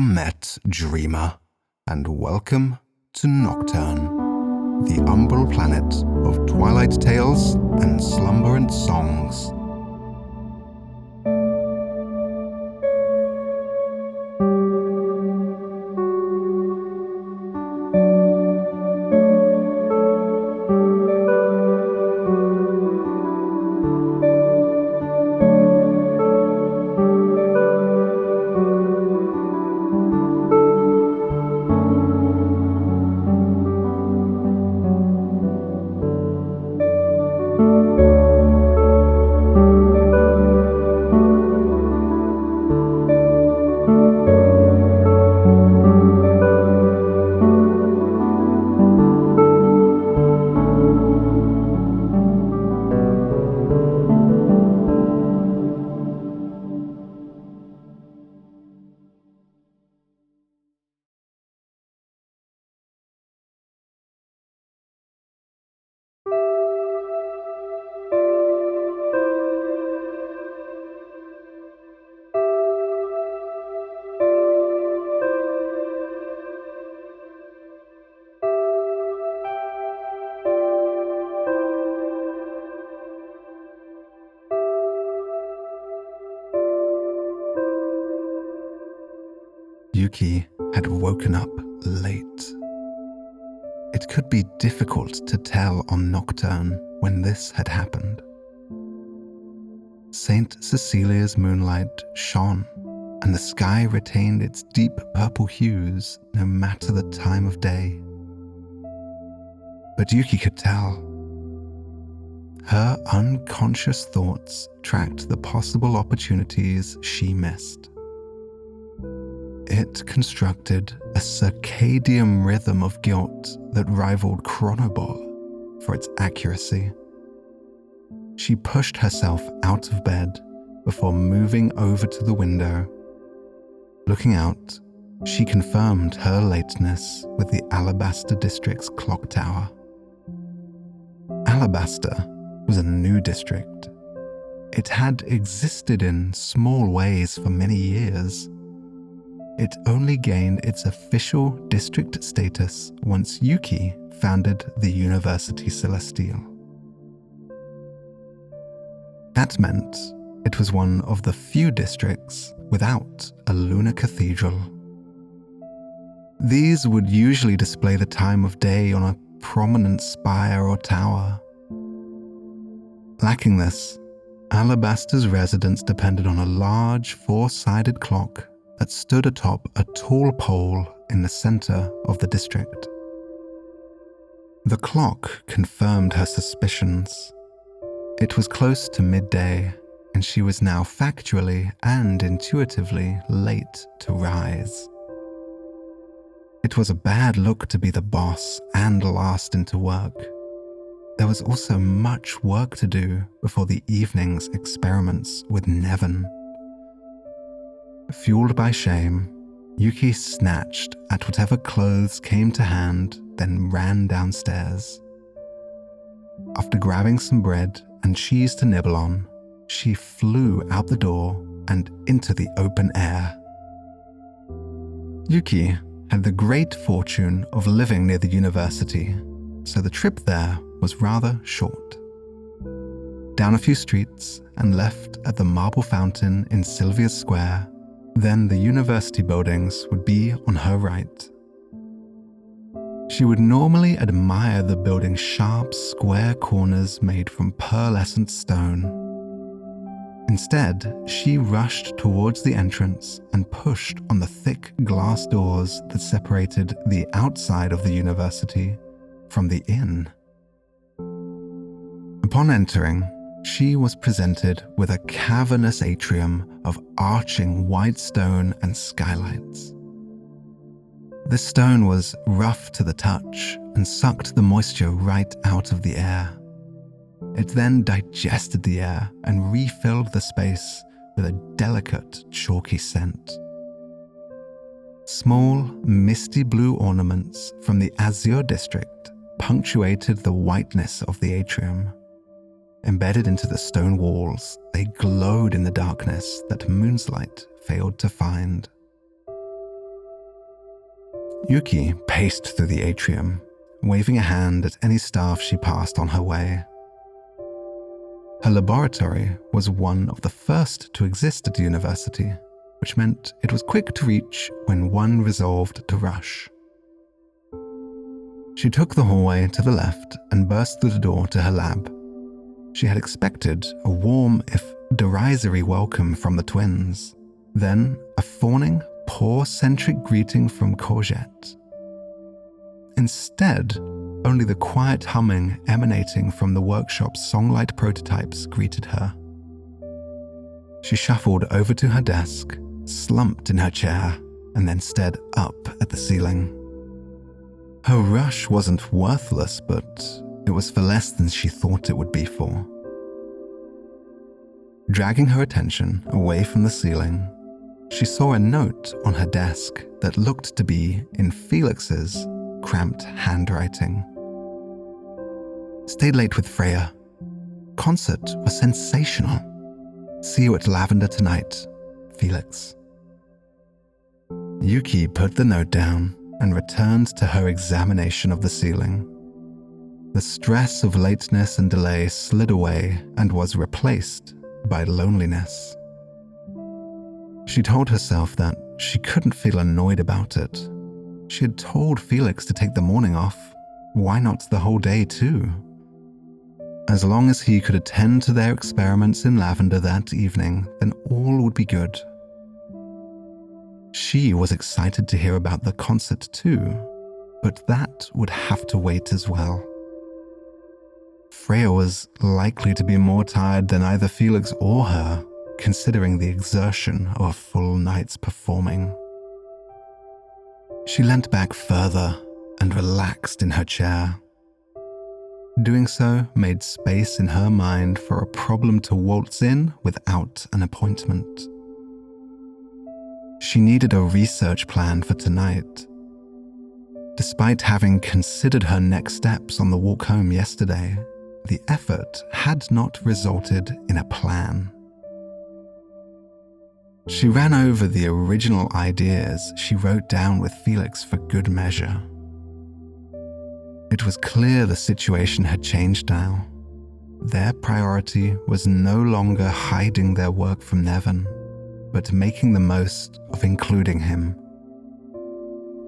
Met, dreamer, and welcome to Nocturne, the umbral planet of twilight tales and slumberant songs. Yuki had woken up late. It could be difficult to tell on Nocturne when this had happened. St. Cecilia's moonlight shone, and the sky retained its deep purple hues no matter the time of day. But Yuki could tell. Her unconscious thoughts tracked the possible opportunities she missed it constructed a circadian rhythm of guilt that rivaled Chronobol for its accuracy. She pushed herself out of bed before moving over to the window. Looking out, she confirmed her lateness with the Alabaster District's clock tower. Alabaster was a new district. It had existed in small ways for many years it only gained its official district status once Yuki founded the University Celestial. That meant it was one of the few districts without a lunar cathedral. These would usually display the time of day on a prominent spire or tower. Lacking this, Alabaster's residents depended on a large four sided clock that stood atop a tall pole in the center of the district. The clock confirmed her suspicions. It was close to midday, and she was now factually and intuitively late to rise. It was a bad look to be the boss and last into work. There was also much work to do before the evening's experiments with Nevin. Fueled by shame, Yuki snatched at whatever clothes came to hand, then ran downstairs. After grabbing some bread and cheese to nibble on, she flew out the door and into the open air. Yuki had the great fortune of living near the university, so the trip there was rather short. Down a few streets and left at the marble fountain in Sylvia's Square, then the university buildings would be on her right. She would normally admire the building's sharp, square corners made from pearlescent stone. Instead, she rushed towards the entrance and pushed on the thick glass doors that separated the outside of the university from the inn. Upon entering, she was presented with a cavernous atrium of arching white stone and skylights. The stone was rough to the touch and sucked the moisture right out of the air. It then digested the air and refilled the space with a delicate, chalky scent. Small, misty blue ornaments from the Azure district punctuated the whiteness of the atrium. Embedded into the stone walls, they glowed in the darkness that Moonslight failed to find. Yuki paced through the atrium, waving a hand at any staff she passed on her way. Her laboratory was one of the first to exist at the university, which meant it was quick to reach when one resolved to rush. She took the hallway to the left and burst through the door to her lab. She had expected a warm, if derisory welcome from the twins, then a fawning, poor-centric greeting from Courgette. Instead, only the quiet humming emanating from the workshop's songlight prototypes greeted her. She shuffled over to her desk, slumped in her chair, and then stared up at the ceiling. Her rush wasn't worthless, but it was for less than she thought it would be for. Dragging her attention away from the ceiling, she saw a note on her desk that looked to be in Felix's cramped handwriting. Stayed late with Freya. Concert was sensational. See you at Lavender tonight, Felix. Yuki put the note down and returned to her examination of the ceiling. The stress of lateness and delay slid away and was replaced by loneliness. She told herself that she couldn't feel annoyed about it. She had told Felix to take the morning off. Why not the whole day, too? As long as he could attend to their experiments in Lavender that evening, then all would be good. She was excited to hear about the concert too, but that would have to wait as well. Freya was likely to be more tired than either Felix or her, considering the exertion of a full night's performing. She leant back further and relaxed in her chair. Doing so made space in her mind for a problem to waltz in without an appointment. She needed a research plan for tonight. Despite having considered her next steps on the walk home yesterday, the effort had not resulted in a plan. She ran over the original ideas she wrote down with Felix for good measure. It was clear the situation had changed now. Their priority was no longer hiding their work from Nevin but making the most of including him.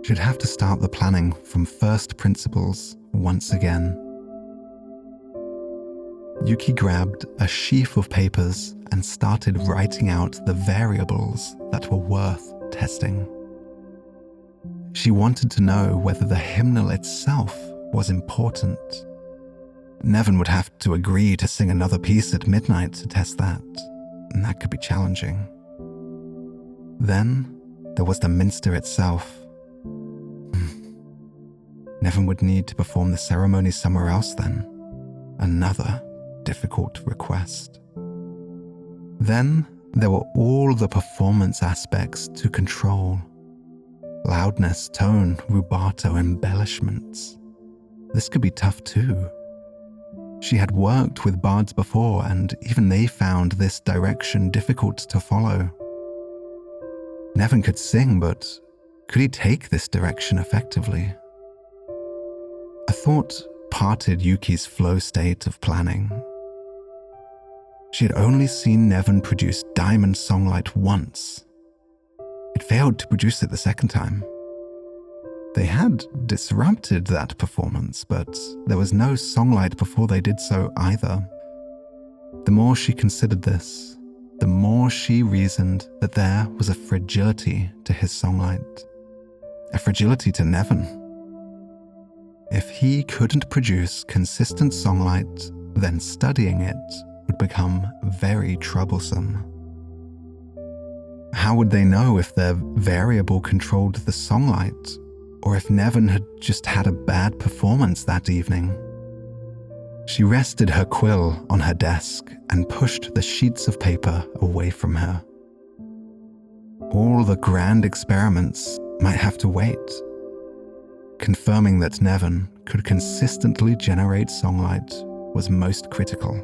She'd have to start the planning from first principles once again. Yuki grabbed a sheaf of papers and started writing out the variables that were worth testing. She wanted to know whether the hymnal itself was important. Nevin would have to agree to sing another piece at midnight to test that, and that could be challenging. Then there was the minster itself. Hmm. Nevin would need to perform the ceremony somewhere else then. Another difficult request. Then there were all the performance aspects to control loudness, tone, rubato, embellishments. This could be tough too. She had worked with bards before, and even they found this direction difficult to follow. Nevin could sing, but could he take this direction effectively? A thought parted Yuki's flow state of planning. She had only seen Nevin produce Diamond Songlight once. It failed to produce it the second time. They had disrupted that performance, but there was no songlight before they did so either. The more she considered this, the more she reasoned that there was a fragility to his songlight, a fragility to Nevin. If he couldn't produce consistent songlight, then studying it would become very troublesome. How would they know if their variable controlled the songlight, or if Nevin had just had a bad performance that evening? She rested her quill on her desk and pushed the sheets of paper away from her. All the grand experiments might have to wait. Confirming that Nevin could consistently generate songlight was most critical.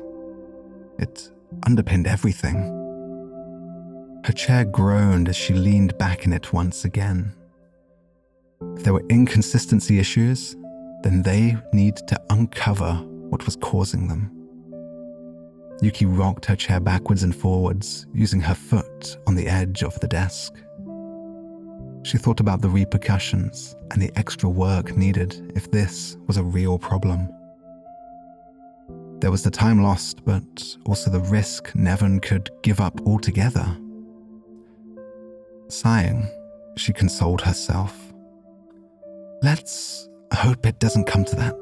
It underpinned everything. Her chair groaned as she leaned back in it once again. If there were inconsistency issues, then they need to uncover what was causing them. Yuki rocked her chair backwards and forwards, using her foot on the edge of the desk. She thought about the repercussions and the extra work needed if this was a real problem. There was the time lost, but also the risk Nevin could give up altogether. Sighing, she consoled herself. Let's hope it doesn't come to that.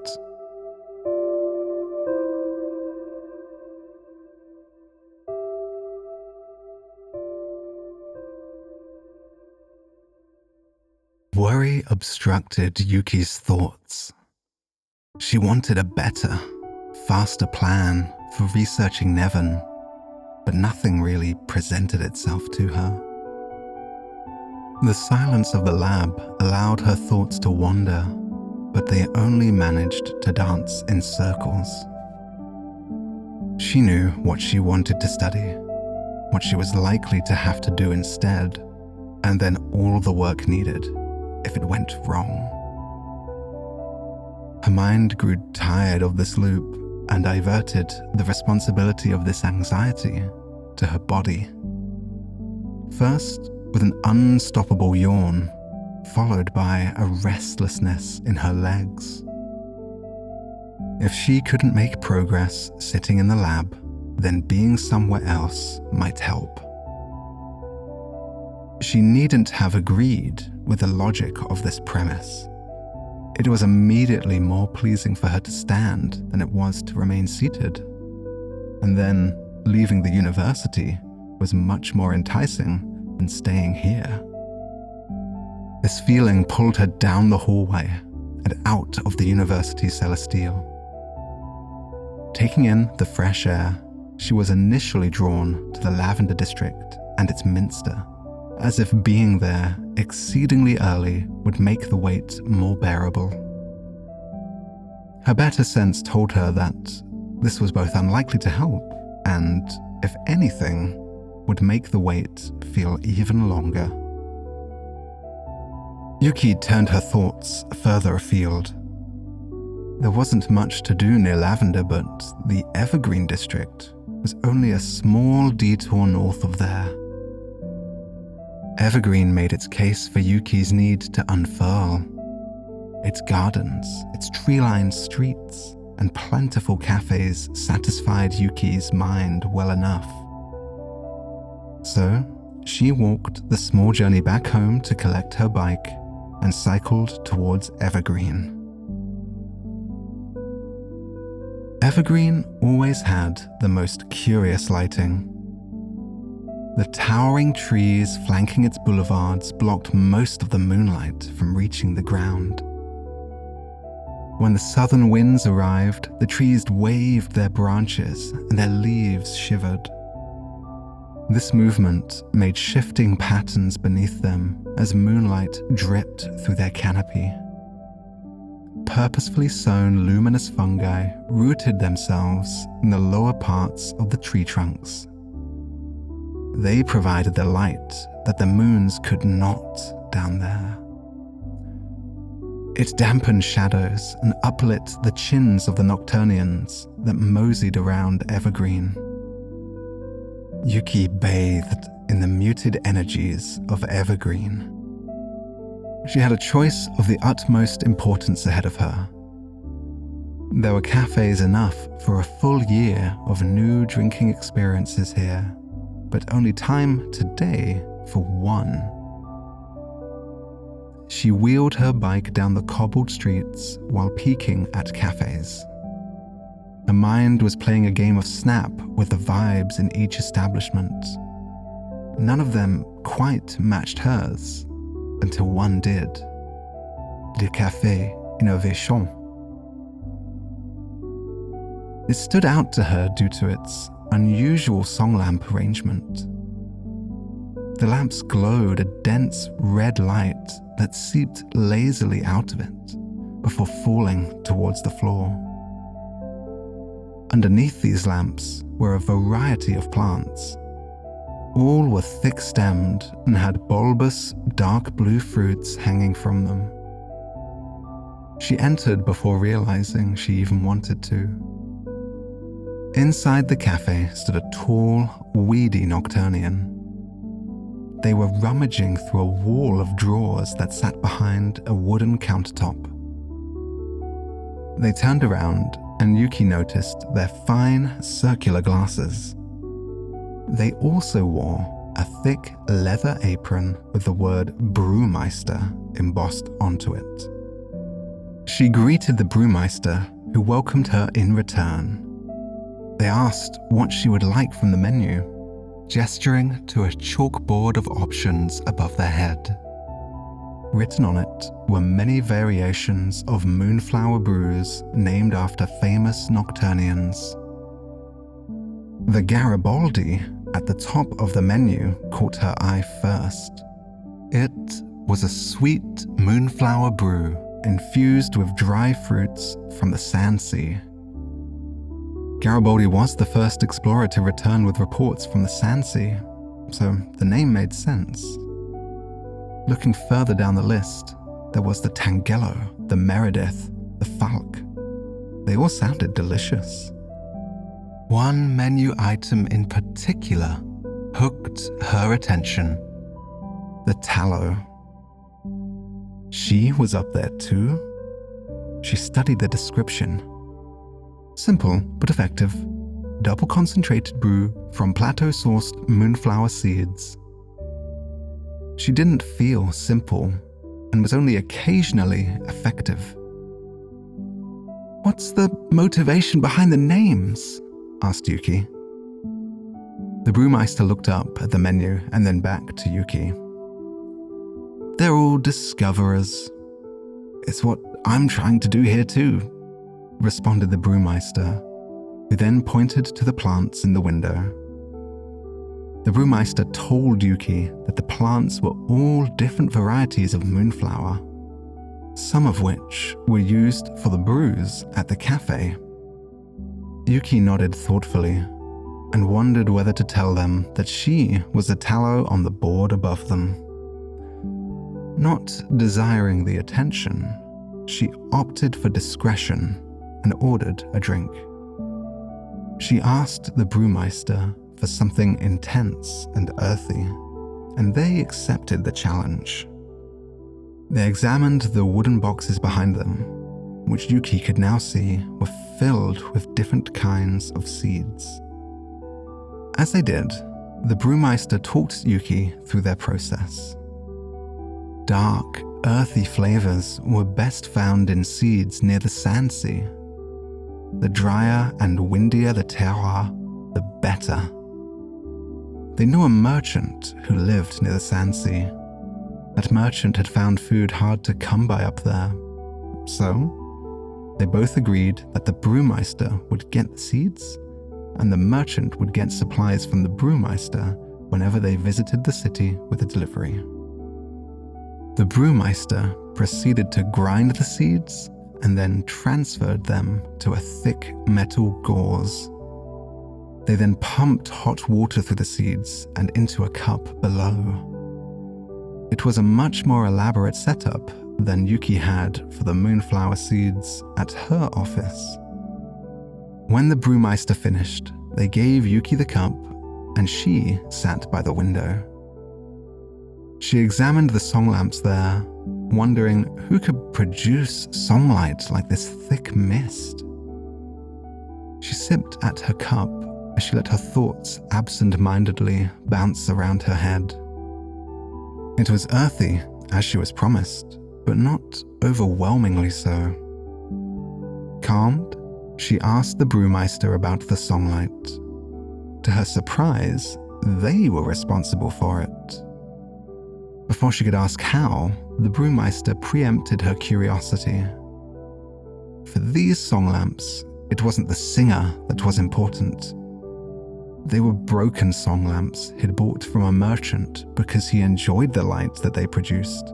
Worry obstructed Yuki's thoughts. She wanted a better, faster plan for researching Nevin, but nothing really presented itself to her. The silence of the lab allowed her thoughts to wander, but they only managed to dance in circles. She knew what she wanted to study, what she was likely to have to do instead, and then all the work needed if it went wrong. Her mind grew tired of this loop and diverted the responsibility of this anxiety to her body. First, with an unstoppable yawn, followed by a restlessness in her legs. If she couldn't make progress sitting in the lab, then being somewhere else might help. She needn't have agreed with the logic of this premise. It was immediately more pleasing for her to stand than it was to remain seated. And then leaving the university was much more enticing than staying here. This feeling pulled her down the hallway and out of the university celestial. Taking in the fresh air, she was initially drawn to the Lavender District and its minster as if being there exceedingly early would make the wait more bearable. Her better sense told her that this was both unlikely to help and, if anything, would make the wait feel even longer. Yuki turned her thoughts further afield. There wasn't much to do near Lavender, but the Evergreen district was only a small detour north of there. Evergreen made its case for Yuki's need to unfurl. Its gardens, its tree lined streets, and plentiful cafes satisfied Yuki's mind well enough. So, she walked the small journey back home to collect her bike and cycled towards Evergreen. Evergreen always had the most curious lighting. The towering trees flanking its boulevards blocked most of the moonlight from reaching the ground. When the southern winds arrived, the trees waved their branches and their leaves shivered. This movement made shifting patterns beneath them as moonlight dripped through their canopy. Purposefully sown luminous fungi rooted themselves in the lower parts of the tree trunks they provided the light that the moons could not down there. It dampened shadows and uplit the chins of the nocturnians that moseyed around Evergreen. Yuki bathed in the muted energies of Evergreen. She had a choice of the utmost importance ahead of her. There were cafes enough for a full year of new drinking experiences here but only time today for one. She wheeled her bike down the cobbled streets while peeking at cafes. Her mind was playing a game of snap with the vibes in each establishment. None of them quite matched hers until one did Le Café Innovation. It stood out to her due to its unusual song lamp arrangement. The lamps glowed a dense red light that seeped lazily out of it before falling towards the floor. Underneath these lamps were a variety of plants. All were thick stemmed and had bulbous, dark blue fruits hanging from them, She entered before realizing she even wanted to. Inside the cafe stood a tall, weedy nocturnian. They were rummaging through a wall of drawers that sat behind a wooden countertop. They turned around, and Yuki noticed their fine, circular glasses. They also wore a thick leather apron with the word Brewmeister embossed onto it. She greeted the brewmeister, who welcomed her in return. They asked what she would like from the menu, gesturing to a chalkboard of options above their head. Written on it were many variations of moonflower brews named after famous nocturnians. The Garibaldi at the top of the menu caught her eye first. It was a sweet moonflower brew infused with dry fruits from the Sandsea. Garibaldi was the first explorer to return with reports from the Sandsea, so the name made sense. Looking further down the list, there was the Tangelo, the Meredith, the Falk. They all sounded delicious. One menu item in particular hooked her attention the Talo. She was up there too. She studied the description. Simple but effective. Double concentrated brew from plateau sourced moonflower seeds. She didn't feel simple and was only occasionally effective. What's the motivation behind the names? asked Yuki. The brewmeister looked up at the menu and then back to Yuki. They're all discoverers. It's what I'm trying to do here too, responded the brewmeister, who then pointed to the plants in the window. The brewmeister told Yuki that the plants were all different varieties of moonflower, some of which were used for the brews at the cafe. Yuki nodded thoughtfully and wondered whether to tell them that she was the Talo on the board above them. Not desiring the attention, she opted for discretion and ordered a drink. She asked the brewmeister for something intense and earthy, and they accepted the challenge. They examined the wooden boxes behind them, which Yuki could now see were filled with different kinds of seeds. As they did, the brewmeister talked Yuki through their process dark, earthy flavors were best found in seeds near the Sandsea. The drier and windier the terroir, the better. They knew a merchant who lived near the Sandsea. That merchant had found food hard to come by up there. So, they both agreed that the brewmeister would get the seeds, and the merchant would get supplies from the brewmeister whenever they visited the city with a delivery. The brewmeister proceeded to grind the seeds and then transferred them to a thick metal gauze. They then pumped hot water through the seeds and into a cup below. It was a much more elaborate setup than Yuki had for the moonflower seeds at her office. When the brewmeister finished, they gave Yuki the cup and she sat by the window. She examined the song lamps there, wondering who could produce songlight like this thick mist. She sipped at her cup as she let her thoughts absent mindedly bounce around her head. It was earthy, as she was promised, but not overwhelmingly so. Calmed, she asked the brewmeister about the songlight. To her surprise, they were responsible for it. Before she could ask how, the brewmeister preempted her curiosity. For these song lamps, it wasn't the singer that was important. They were broken song lamps he'd bought from a merchant because he enjoyed the light that they produced.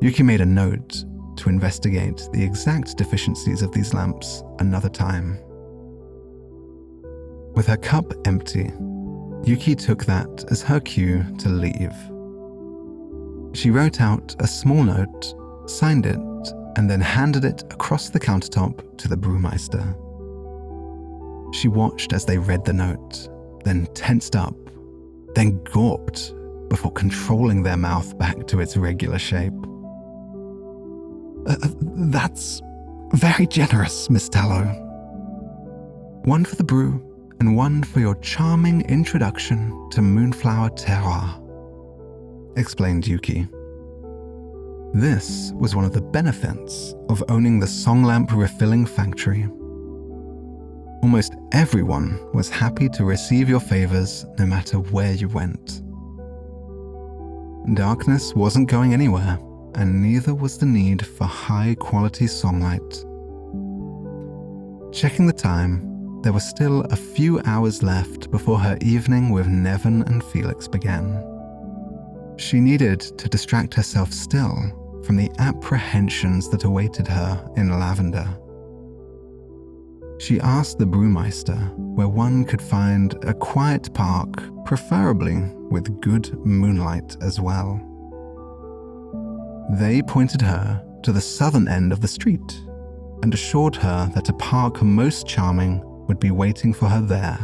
Yuki made a note to investigate the exact deficiencies of these lamps another time. With her cup empty, Yuki took that as her cue to leave. She wrote out a small note, signed it, and then handed it across the countertop to the brewmeister. She watched as they read the note, then tensed up, then gawped before controlling their mouth back to its regular shape. Uh, that's very generous, Miss Talo. One for the brew, and one for your charming introduction to Moonflower Terroir, explained Yuki. This was one of the benefits of owning the Songlamp refilling factory. Almost everyone was happy to receive your favors no matter where you went. Darkness wasn't going anywhere, and neither was the need for high quality songlight. Checking the time, there were still a few hours left before her evening with Nevin and Felix began. She needed to distract herself still from the apprehensions that awaited her in Lavender. She asked the brewmeister where one could find a quiet park, preferably with good moonlight as well. They pointed her to the southern end of the street and assured her that a park most charming would be waiting for her there.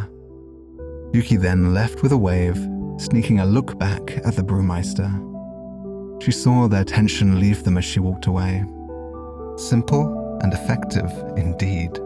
Yuki then left with a wave, sneaking a look back at the brewmeister. She saw their tension leave them as she walked away. Simple and effective indeed.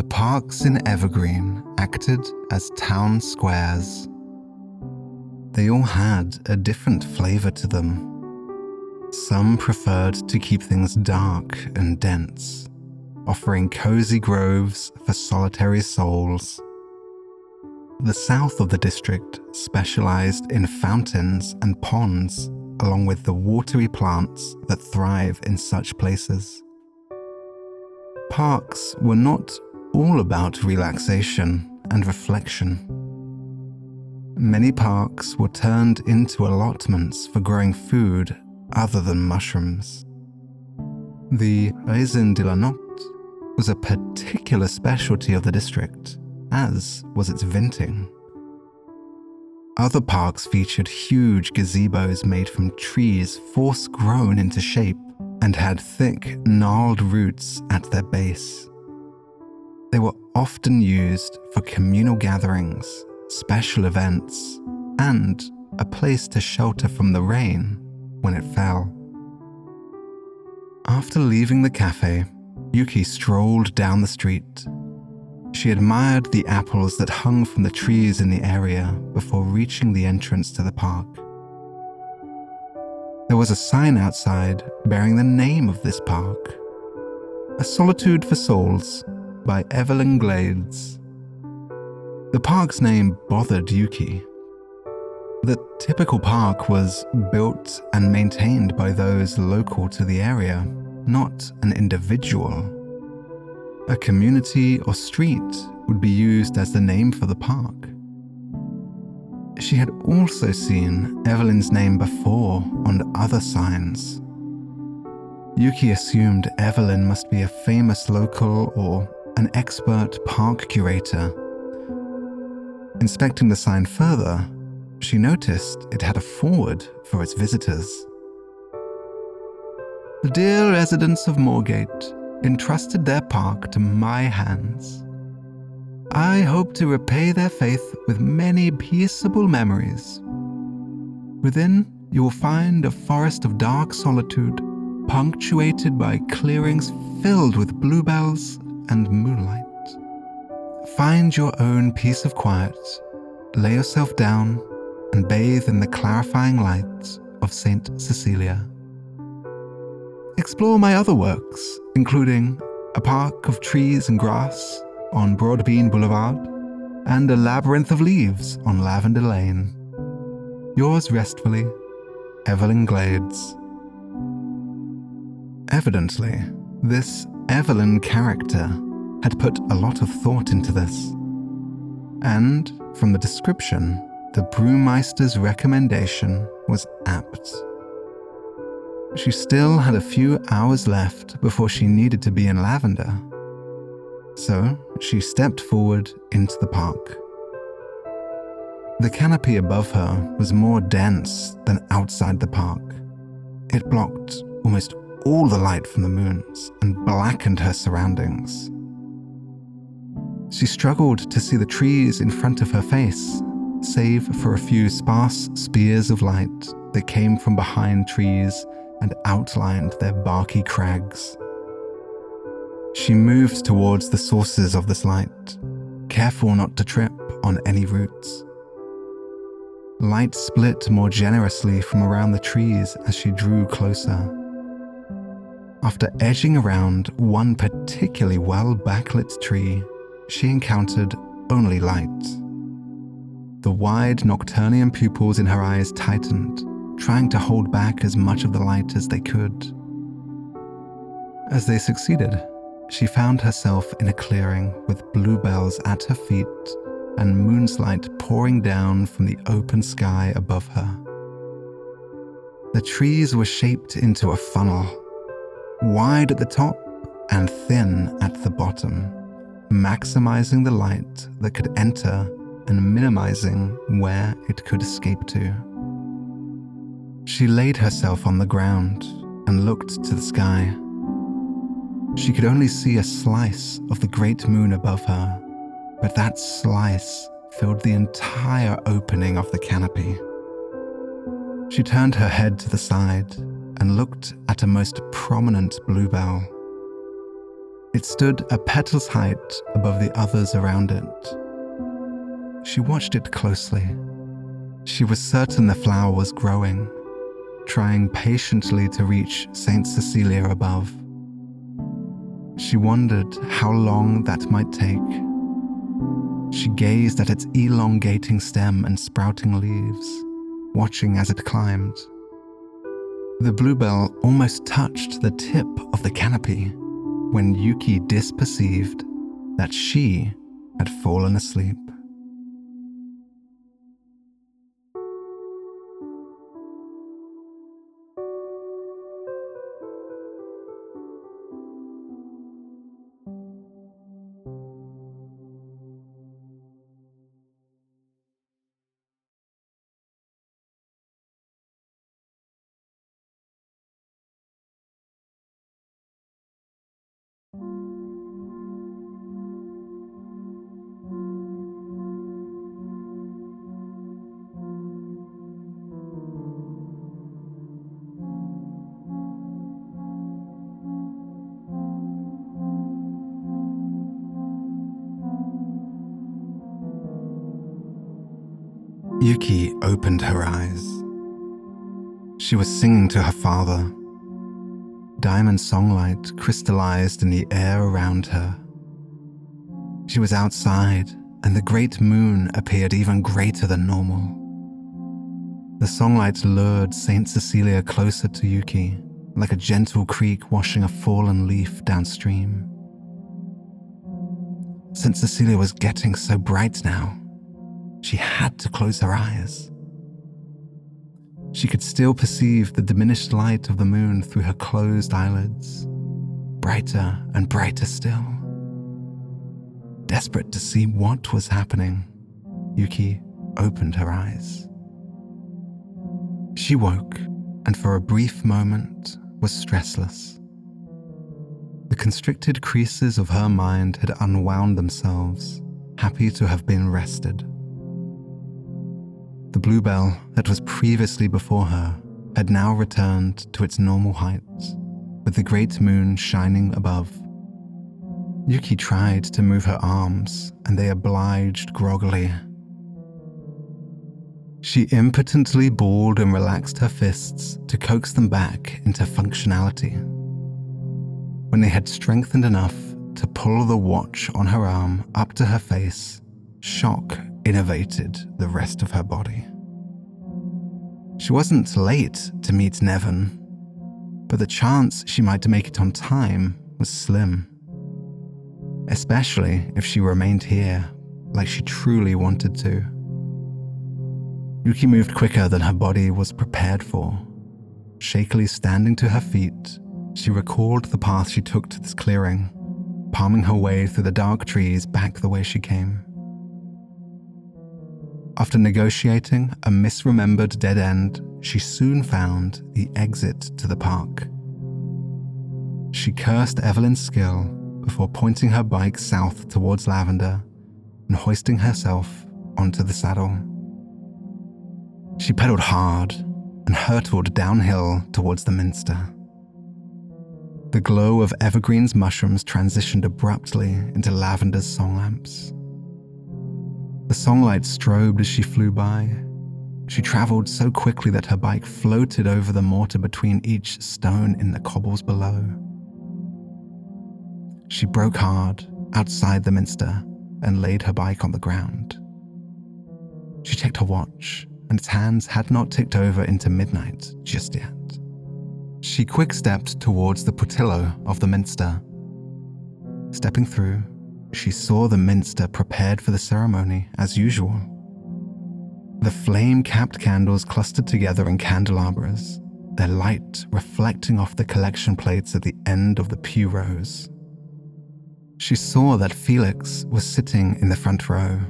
The parks in Evergreen acted as town squares. They all had a different flavour to them. Some preferred to keep things dark and dense, offering cozy groves for solitary souls. The south of the district specialised in fountains and ponds, along with the watery plants that thrive in such places. Parks were not all about relaxation and reflection. Many parks were turned into allotments for growing food other than mushrooms. The raisin de la Notte was a particular specialty of the district, as was its venting. Other parks featured huge gazebos made from trees force grown into shape and had thick, gnarled roots at their base. They were often used for communal gatherings, special events, and a place to shelter from the rain when it fell. After leaving the cafe, Yuki strolled down the street. She admired the apples that hung from the trees in the area before reaching the entrance to the park. There was a sign outside bearing the name of this park A Solitude for Souls by Evelyn Glades. The park's name bothered Yuki. The typical park was built and maintained by those local to the area, not an individual. A community or street would be used as the name for the park. She had also seen Evelyn's name before on other signs. Yuki assumed Evelyn must be a famous local or an expert park curator. Inspecting the sign further, she noticed it had a forward for its visitors. The dear residents of Moorgate entrusted their park to my hands. I hope to repay their faith with many peaceable memories. Within, you will find a forest of dark solitude, punctuated by clearings filled with bluebells and moonlight. Find your own peace of quiet, lay yourself down, and bathe in the clarifying light of St. Cecilia. Explore my other works, including A Park of Trees and Grass, on Broadbean Boulevard and a labyrinth of leaves on Lavender Lane. Yours restfully, Evelyn Glades. Evidently, this Evelyn character had put a lot of thought into this. And from the description, the brewmeister's recommendation was apt. She still had a few hours left before she needed to be in Lavender. So she stepped forward into the park. The canopy above her was more dense than outside the park. It blocked almost all the light from the moons and blackened her surroundings. She struggled to see the trees in front of her face, save for a few sparse spears of light that came from behind trees and outlined their barky crags. She moved towards the sources of this light, careful not to trip on any roots. Light split more generously from around the trees as she drew closer. After edging around one particularly well backlit tree, she encountered only light. The wide nocturnian pupils in her eyes tightened, trying to hold back as much of the light as they could. As they succeeded, she found herself in a clearing with bluebells at her feet and moonlight pouring down from the open sky above her. The trees were shaped into a funnel, wide at the top and thin at the bottom, maximizing the light that could enter and minimizing where it could escape to. She laid herself on the ground and looked to the sky. She could only see a slice of the great moon above her, but that slice filled the entire opening of the canopy. She turned her head to the side and looked at a most prominent bluebell. It stood a petal's height above the others around it. She watched it closely. She was certain the flower was growing, trying patiently to reach St. Cecilia above. She wondered how long that might take. She gazed at its elongating stem and sprouting leaves, watching as it climbed. The bluebell almost touched the tip of the canopy when Yuki disperceived that she had fallen asleep. She was singing to her father. Diamond songlight crystallized in the air around her. She was outside, and the great moon appeared even greater than normal. The songlight lured Saint Cecilia closer to Yuki, like a gentle creek washing a fallen leaf downstream. Saint Cecilia was getting so bright now she had to close her eyes. She could still perceive the diminished light of the moon through her closed eyelids, brighter and brighter still. Desperate to see what was happening, Yuki opened her eyes. She woke and for a brief moment was stressless. The constricted creases of her mind had unwound themselves, happy to have been rested. The bluebell that was previously before her had now returned to its normal heights, with the great moon shining above. Yuki tried to move her arms, and they obliged groggily. She impotently balled and relaxed her fists to coax them back into functionality. When they had strengthened enough, to pull the watch on her arm up to her face, shock innervated the rest of her body. She wasn't late to meet Nevin, but the chance she might make it on time was slim. Especially if she remained here like she truly wanted to. Yuki moved quicker than her body was prepared for. Shakily standing to her feet, she recalled the path she took to this clearing, palming her way through the dark trees back the way she came. After negotiating a misremembered dead end, she soon found the exit to the park. She cursed Evelyn's skill before pointing her bike south towards Lavender and hoisting herself onto the saddle. She pedaled hard and hurtled downhill towards the minster. The glow of Evergreen's mushrooms transitioned abruptly into Lavender's song lamps. The songlight strobed as she flew by. She traveled so quickly that her bike floated over the mortar between each stone in the cobbles below. She broke hard outside the minster and laid her bike on the ground. She checked her watch, and its hands had not ticked over into midnight just yet. She quick stepped towards the portillo of the minster. Stepping through, she saw the minster prepared for the ceremony as usual. The flame capped candles clustered together in candelabras, their light reflecting off the collection plates at the end of the pew rows. She saw that Felix was sitting in the front row.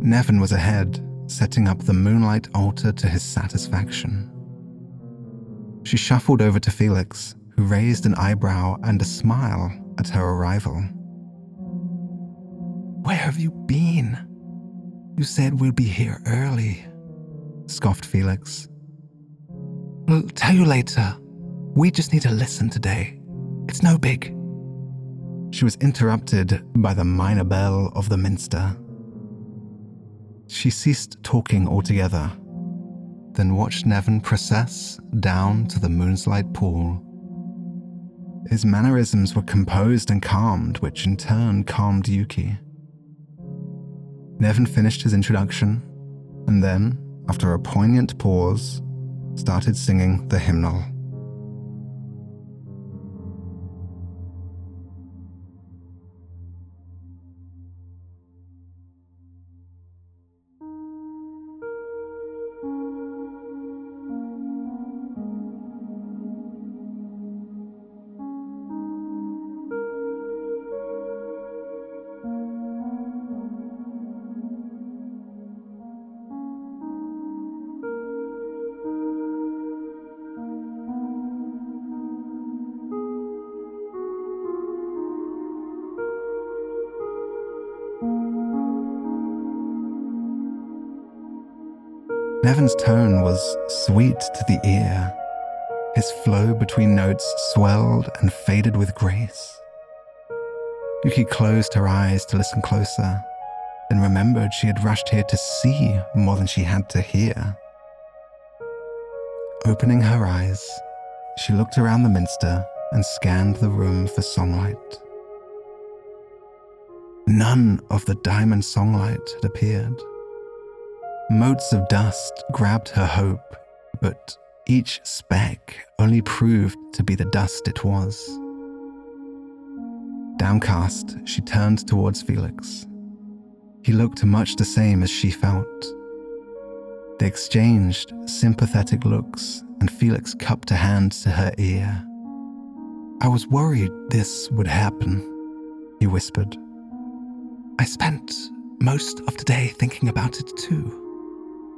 Nevin was ahead, setting up the moonlight altar to his satisfaction. She shuffled over to Felix, who raised an eyebrow and a smile at her arrival. Where have you been? You said we'll be here early, scoffed Felix. I'll tell you later. We just need to listen today. It's no big. She was interrupted by the minor bell of the minster. She ceased talking altogether, then watched Nevin process down to the moonlight pool. His mannerisms were composed and calmed, which in turn calmed Yuki. Nevin finished his introduction, and then, after a poignant pause, started singing the hymnal. Nevin's tone was sweet to the ear. His flow between notes swelled and faded with grace. Yuki closed her eyes to listen closer, then remembered she had rushed here to see more than she had to hear. Opening her eyes, she looked around the minster and scanned the room for songlight. None of the diamond songlight had appeared. Motes of dust grabbed her hope, but each speck only proved to be the dust it was. Downcast, she turned towards Felix. He looked much the same as she felt. They exchanged sympathetic looks, and Felix cupped a hand to her ear. I was worried this would happen, he whispered. I spent most of the day thinking about it too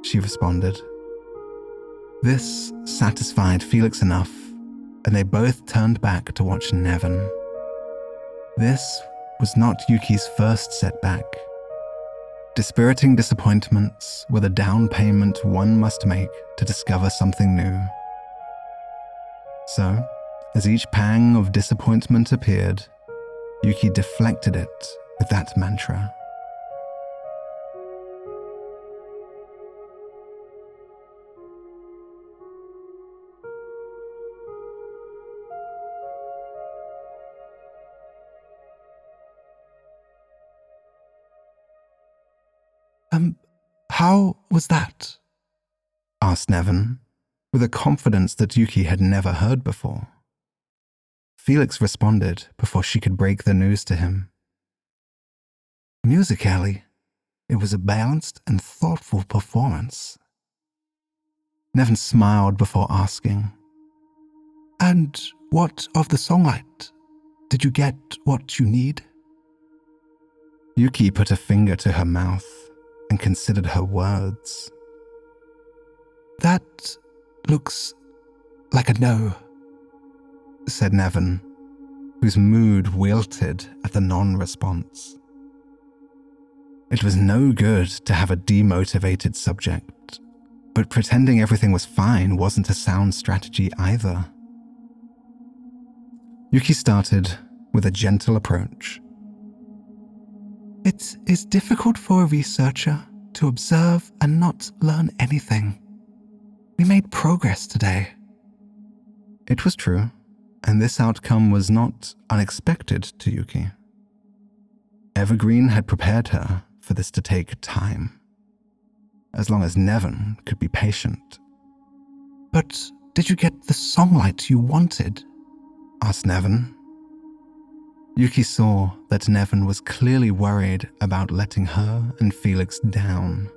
she responded. This satisfied Felix enough, and they both turned back to watch Nevin. This was not Yuki's first setback. Dispiriting disappointments were the down payment one must make to discover something new. So, as each pang of disappointment appeared, Yuki deflected it with that mantra. Was that? asked Nevin, with a confidence that Yuki had never heard before. Felix responded before she could break the news to him. Musically, it was a balanced and thoughtful performance. Nevin smiled before asking, And what of the songlight? Did you get what you need? Yuki put a finger to her mouth and considered her words. That looks like a no, said Nevin, whose mood wilted at the non response. It was no good to have a demotivated subject, but pretending everything was fine wasn't a sound strategy either. Yuki started with a gentle approach. It is difficult for a researcher to observe and not learn anything. We made progress today. It was true, and this outcome was not unexpected to Yuki. Evergreen had prepared her for this to take time, as long as Nevin could be patient. But did you get the songlight you wanted? asked Nevin. Yuki saw that Nevin was clearly worried about letting her and Felix down.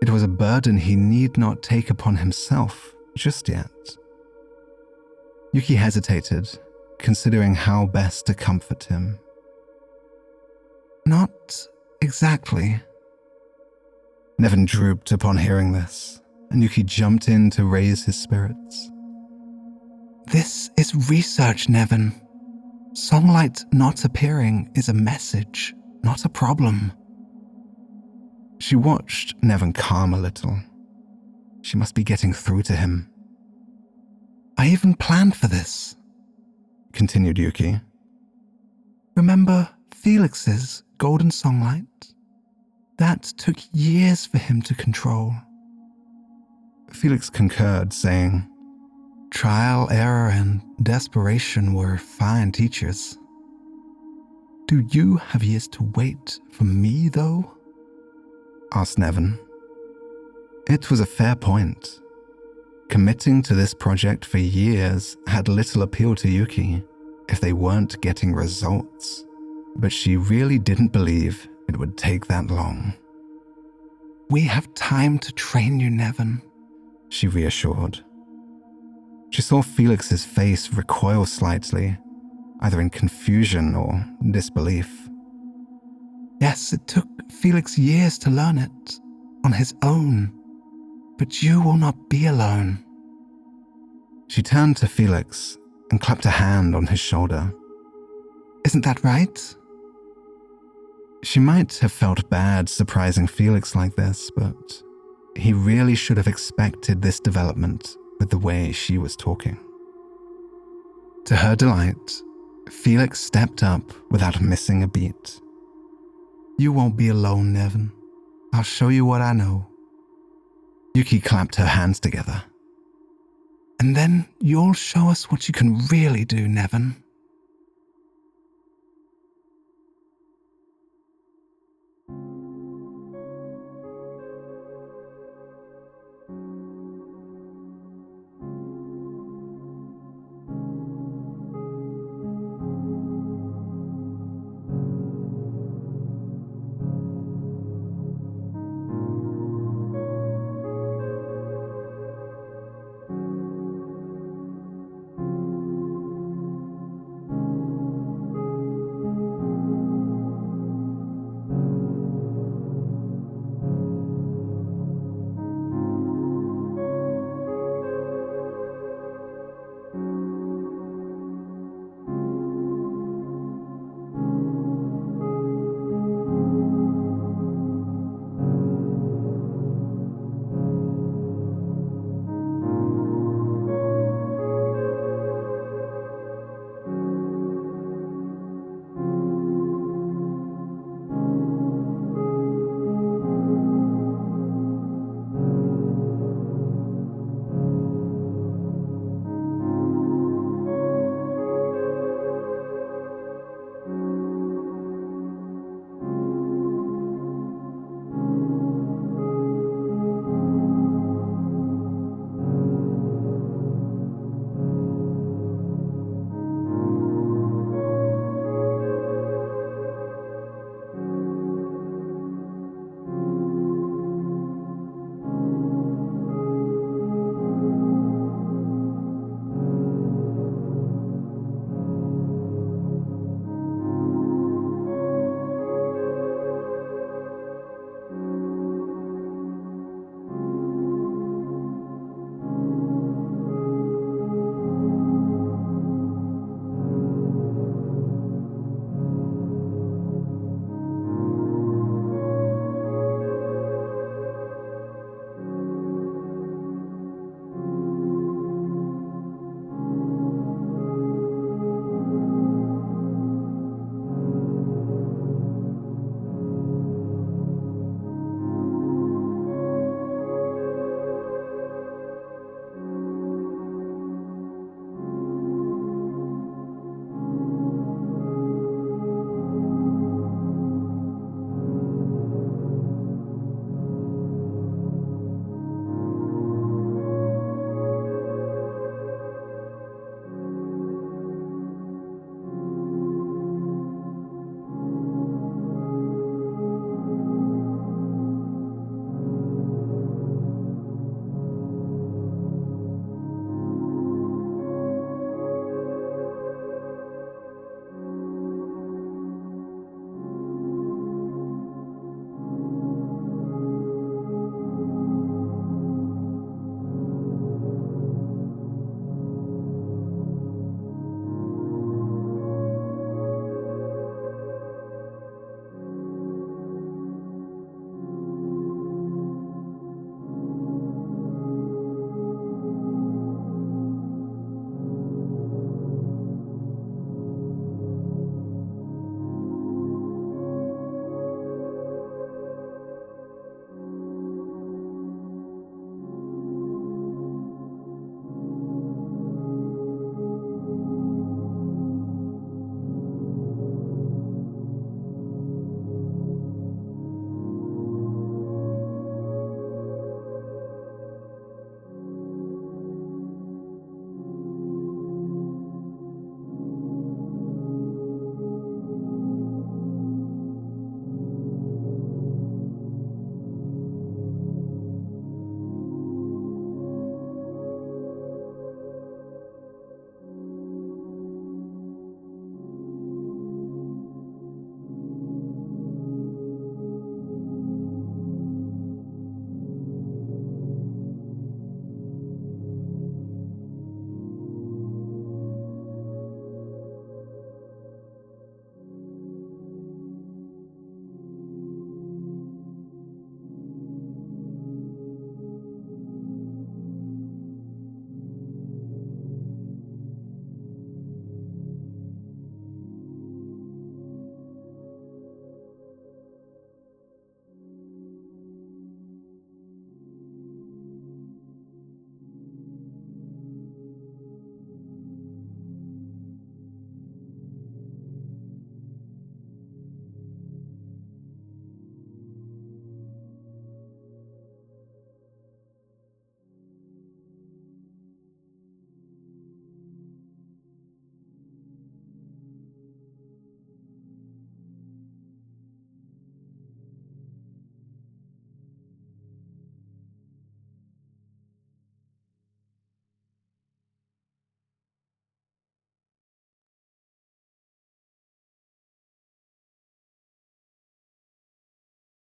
It was a burden he need not take upon himself just yet. Yuki hesitated, considering how best to comfort him. Not Exactly. Nevin drooped upon hearing this, and Yuki jumped in to raise his spirits. This is research, Nevin. Songlight not appearing is a message, not a problem. She watched Nevin calm a little. She must be getting through to him. I even planned for this, continued Yuki. Remember Felix's golden songlight? That took years for him to control. Felix concurred, saying, Trial, error, and desperation were fine teachers. Do you have years to wait for me, though? asked Nevin. It was a fair point. Committing to this project for years had little appeal to Yuki if they weren't getting results but she really didn't believe it would take that long. We have time to train you, Nevin, she reassured. She saw Felix's face recoil slightly, either in confusion or disbelief. Yes, it took Felix years to learn it, on his own, but you will not be alone. She turned to Felix and clapped a hand on his shoulder. Isn't that right? She might have felt bad surprising Felix like this, but he really should have expected this development with the way she was talking. To her delight, Felix stepped up without missing a beat. You won't be alone, Nevin. I'll show you what I know. Yuki clapped her hands together. And then you'll show us what you can really do, Nevin.